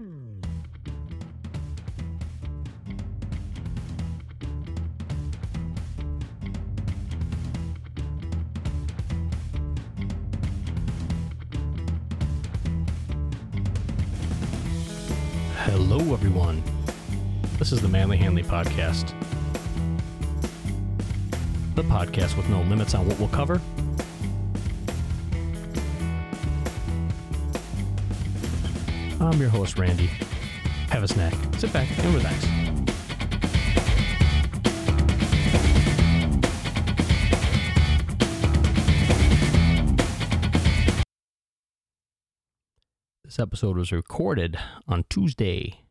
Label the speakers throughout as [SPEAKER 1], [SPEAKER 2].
[SPEAKER 1] Hello, everyone. This is the Manly Hanley Podcast. The podcast with no limits on what we'll cover. I'm your host, Randy. Have a snack, sit back, and relax. This episode was recorded on Tuesday,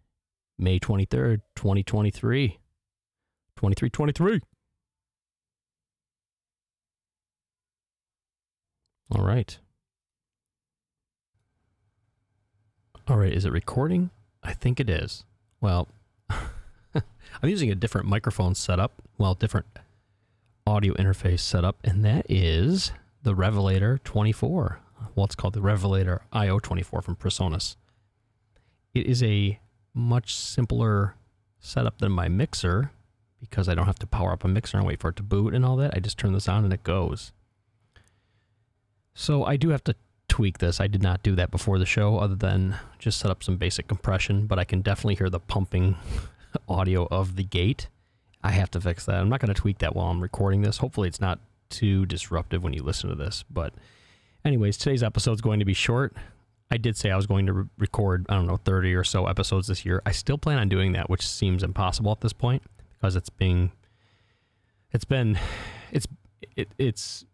[SPEAKER 1] May 23rd, 2023. 2323. All right. All right, is it recording? I think it is. Well, I'm using a different microphone setup, well, different audio interface setup, and that is the Revelator 24. Well, it's called the Revelator IO 24 from Presonus. It is a much simpler setup than my mixer because I don't have to power up a mixer and wait for it to boot and all that. I just turn this on and it goes. So I do have to tweak this. I did not do that before the show other than just set up some basic compression, but I can definitely hear the pumping audio of the gate. I have to fix that. I'm not going to tweak that while I'm recording this. Hopefully it's not too disruptive when you listen to this, but anyways, today's episode is going to be short. I did say I was going to re- record, I don't know, 30 or so episodes this year. I still plan on doing that, which seems impossible at this point because it's being it's been it's it, it's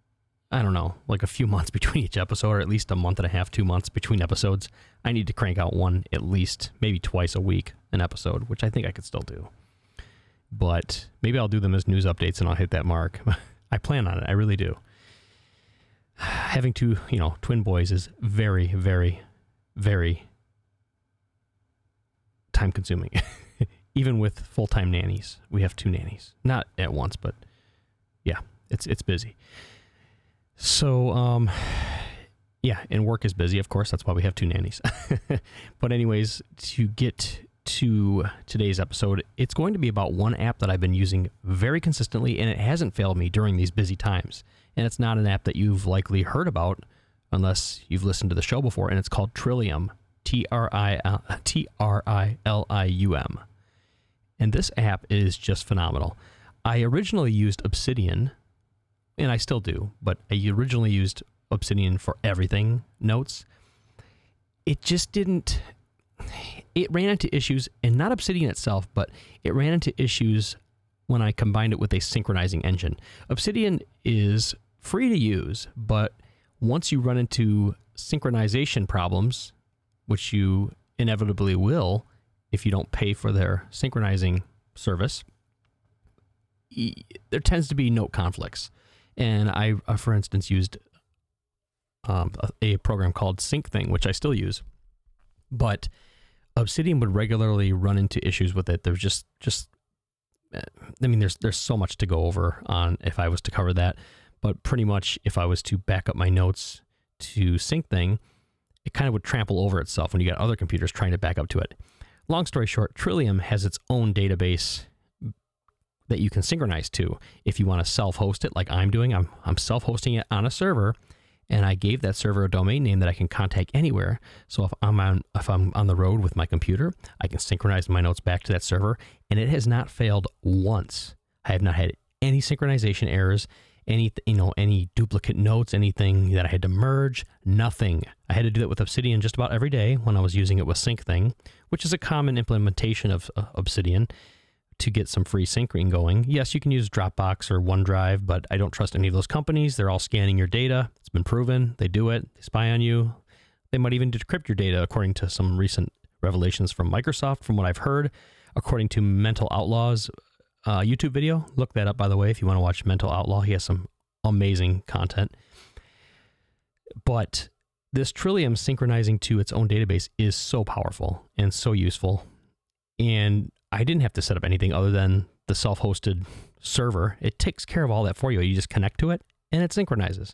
[SPEAKER 1] I don't know, like a few months between each episode, or at least a month and a half, two months between episodes. I need to crank out one at least, maybe twice a week, an episode, which I think I could still do. But maybe I'll do them as news updates and I'll hit that mark. I plan on it. I really do. Having two, you know, twin boys is very, very, very time consuming. Even with full time nannies, we have two nannies. Not at once, but yeah, it's it's busy. So, um, yeah, and work is busy, of course. That's why we have two nannies. but, anyways, to get to today's episode, it's going to be about one app that I've been using very consistently, and it hasn't failed me during these busy times. And it's not an app that you've likely heard about unless you've listened to the show before, and it's called Trilium. T R I L I U M. And this app is just phenomenal. I originally used Obsidian and I still do, but I originally used Obsidian for everything notes. It just didn't. It ran into issues, and not Obsidian itself, but it ran into issues when I combined it with a synchronizing engine. Obsidian is free to use, but once you run into synchronization problems, which you inevitably will if you don't pay for their synchronizing service, there tends to be note conflicts. And I, uh, for instance, used um, a, a, program called SyncThing, which I still use. But Obsidian would regularly run into issues with it. There's just, just, eh, I mean, there's there's so much to go over on if I was to cover that. But pretty much, if I was to back up my notes to SyncThing, it kind of would trample over itself when you got other computers trying to back up to it. Long story short, Trilium has its own database that you can synchronize to. If you want to self-host it like I'm doing, I'm, I'm self-hosting it on a server and I gave that server a domain name that I can contact anywhere. So if I'm on if I'm on the road with my computer, I can synchronize my notes back to that server and it has not failed once. I have not had any synchronization errors, any you know any duplicate notes, anything that I had to merge, nothing. I had to do that with Obsidian just about every day when I was using it with SyncThing, which is a common implementation of uh, Obsidian to get some free syncing going. Yes, you can use Dropbox or OneDrive, but I don't trust any of those companies. They're all scanning your data. It's been proven. They do it. They spy on you. They might even decrypt your data, according to some recent revelations from Microsoft, from what I've heard. According to Mental Outlaw's uh, YouTube video, look that up, by the way, if you want to watch Mental Outlaw. He has some amazing content. But this Trilium synchronizing to its own database is so powerful and so useful. And I didn't have to set up anything other than the self hosted server. It takes care of all that for you. You just connect to it and it synchronizes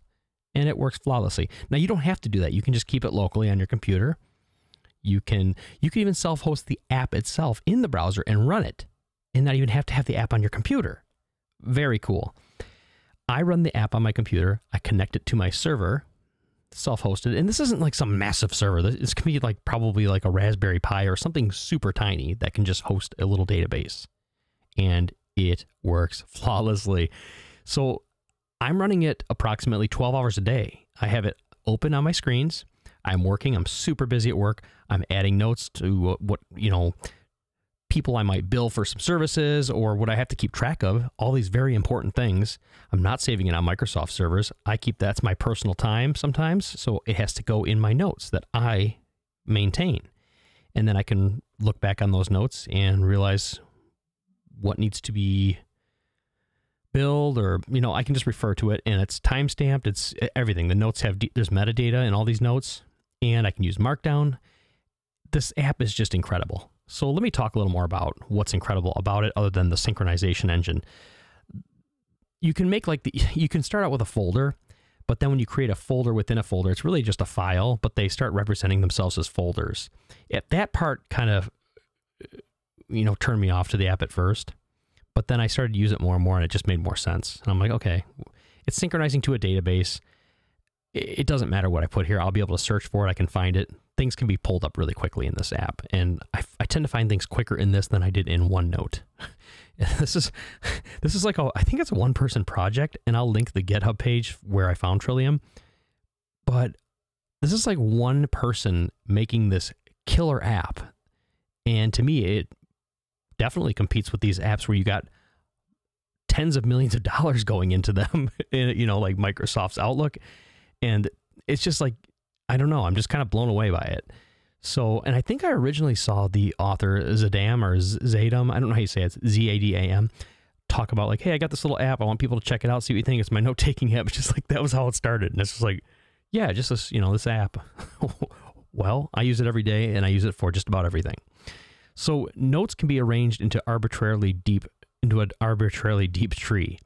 [SPEAKER 1] and it works flawlessly. Now, you don't have to do that. You can just keep it locally on your computer. You can you can even self-host the app itself in the browser and run it, and not even have to have the app on your computer. Very cool. I run the app on my computer. I connect it to my server, self-hosted, and this isn't like some massive server. This can be like probably like a Raspberry Pi or something super tiny that can just host a little database, and it works flawlessly. So I'm running it approximately 12 hours a day. I have it open on my screens. I'm working. I'm super busy at work. I'm adding notes to what, you know, people I might bill for some services or what I have to keep track of, all these very important things. I'm not saving it on Microsoft servers. I keep that's my personal time sometimes. So it has to go in my notes that I maintain. And then I can look back on those notes and realize what needs to be build or you know i can just refer to it and it's time stamped it's everything the notes have there's metadata in all these notes and i can use markdown this app is just incredible so let me talk a little more about what's incredible about it other than the synchronization engine you can make like the you can start out with a folder but then when you create a folder within a folder it's really just a file but they start representing themselves as folders at that part kind of uh, you know turned me off to the app at first but then I started to use it more and more, and it just made more sense. And I'm like, okay, it's synchronizing to a database. It doesn't matter what I put here. I'll be able to search for it. I can find it. Things can be pulled up really quickly in this app, and I, I tend to find things quicker in this than I did in OneNote. this is this is like a I think it's a one person project, and I'll link the GitHub page where I found Trilium. But this is like one person making this killer app, and to me, it definitely competes with these apps where you got tens of millions of dollars going into them, you know, like Microsoft's Outlook. And it's just like, I don't know, I'm just kind of blown away by it. So, and I think I originally saw the author Zadam or Zadam, I don't know how you say it, It's Z A D A M, talk about like, hey, I got this little app. I want people to check it out, see what you think. It's my note taking app. It's just like that was how it started. And it's just like, yeah, just this, you know, this app. well, I use it every day and I use it for just about everything. So notes can be arranged into arbitrarily deep into an arbitrarily deep tree.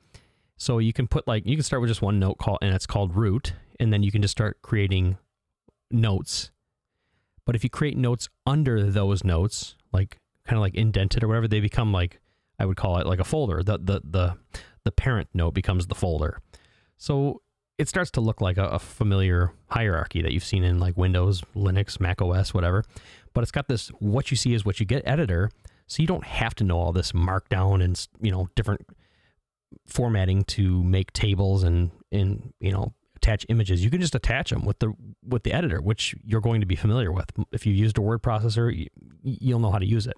[SPEAKER 1] So you can put like you can start with just one note call and it's called root, and then you can just start creating notes. But if you create notes under those notes, like kind of like indented or whatever, they become like I would call it like a folder. The the the the parent note becomes the folder. So it starts to look like a, a familiar hierarchy that you've seen in like Windows, Linux, Mac OS, whatever but it's got this what you see is what you get editor. So you don't have to know all this markdown and you know different formatting to make tables and and you know attach images. You can just attach them with the with the editor, which you're going to be familiar with. If you used a word processor, you, you'll know how to use it.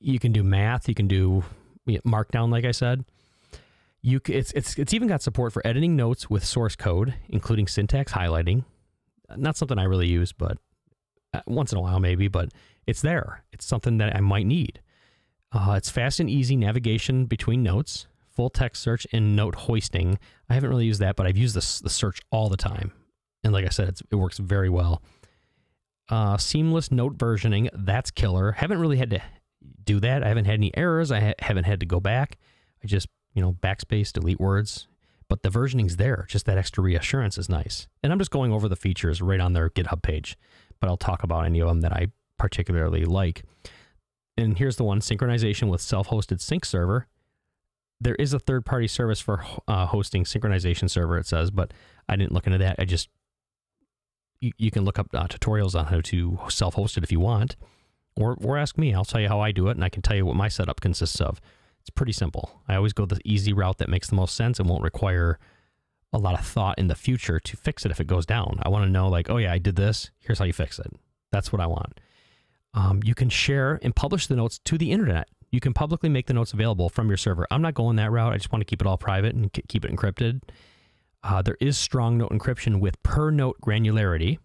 [SPEAKER 1] You can do math. You can do markdown, like I said. You it's it's it's even got support for editing notes with source code, including syntax highlighting. Not something I really use, but uh, once in a while maybe, but it's there. It's something that I might need. Uh, it's fast and easy navigation between notes, full text search, and note hoisting. I haven't really used that, but I've used this, the search all the time. And like I said, it works very well. Uh, seamless note versioning, that's killer. Haven't really had to do that. I haven't had any errors. I ha- haven't had to go back. I just, you know, backspace, delete words. But the versioning's there. Just that extra reassurance is nice. And I'm just going over the features right on their GitHub page but I'll talk about any of them that I particularly like. And here's the one synchronization with self hosted sync server. There is a third party service for uh, hosting synchronization server, it says, but I didn't look into that. I just, you, you can look up uh, tutorials on how to self host it if you want, or, or ask me. I'll tell you how I do it, and I can tell you what my setup consists of. It's pretty simple. I always go the easy route that makes the most sense and won't require a lot of thought in the future to fix it if it goes down. I want to know, like, oh yeah, I did this. Here's how you fix it. That's what I want. Um, you can share and publish the notes to the internet. You can publicly make the notes available from your server. I'm not going that route. I just want to keep it all private and keep it encrypted. Uh, there is strong note encryption with per note granularity,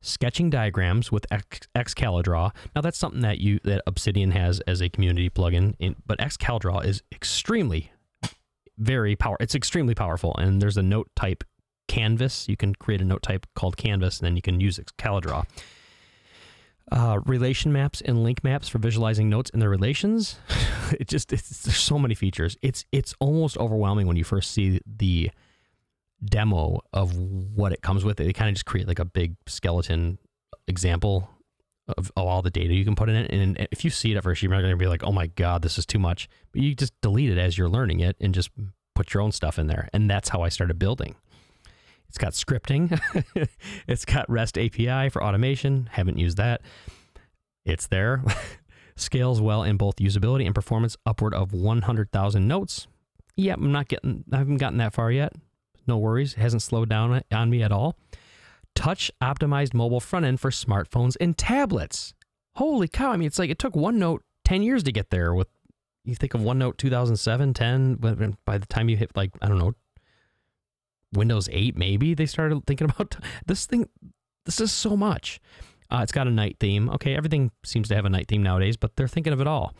[SPEAKER 1] sketching diagrams with X- Excalidraw. Now that's something that you that Obsidian has as a community plugin, in, but Excalidraw is extremely very power. It's extremely powerful, and there's a note type canvas. You can create a note type called canvas, and then you can use CalDraw. Uh, relation maps and link maps for visualizing notes and their relations. it just it's, there's so many features. It's it's almost overwhelming when you first see the demo of what it comes with. They kind of just create like a big skeleton example of, of all the data you can put in it. And if you see it at first, you're not going to be like, oh my God, this is too much. But you just delete it as you're learning it and just put your own stuff in there. And that's how I started building. It's got scripting, it's got REST API for automation. Haven't used that. It's there. Scales well in both usability and performance, upward of 100,000 notes. Yep, I'm not getting, I haven't gotten that far yet. No worries. It hasn't slowed down on me at all. Touch optimized mobile front end for smartphones and tablets. Holy cow. I mean, it's like it took OneNote 10 years to get there with, you think of OneNote 2007, 10, by the time you hit like, I don't know, Windows 8, maybe they started thinking about this thing. This is so much. Uh, it's got a night theme. Okay, everything seems to have a night theme nowadays, but they're thinking of it all.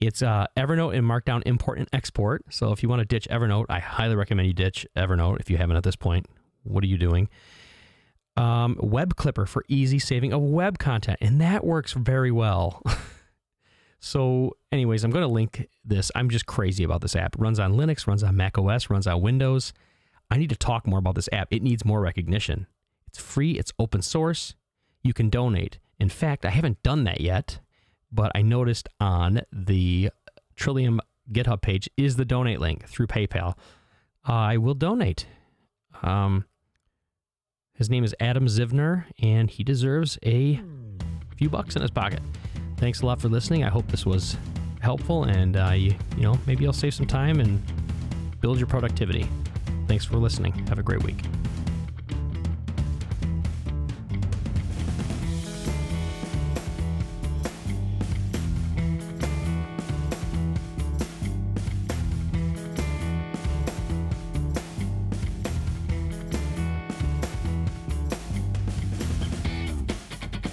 [SPEAKER 1] It's uh, Evernote and Markdown import and export. So if you want to ditch Evernote, I highly recommend you ditch Evernote if you haven't at this point. What are you doing? Um, web Clipper for easy saving of web content, and that works very well. so, anyways, I'm going to link this. I'm just crazy about this app. It runs on Linux, runs on Mac OS, runs on Windows. I need to talk more about this app. It needs more recognition. It's free, it's open source. You can donate. In fact, I haven't done that yet, but I noticed on the Trilium GitHub page is the donate link through PayPal. I will donate. Um, his name is Adam Zivner, and he deserves a few bucks in his pocket. Thanks a lot for listening. I hope this was helpful, and uh, you, you know maybe I'll save some time and build your productivity. Thanks for listening. Have a great week.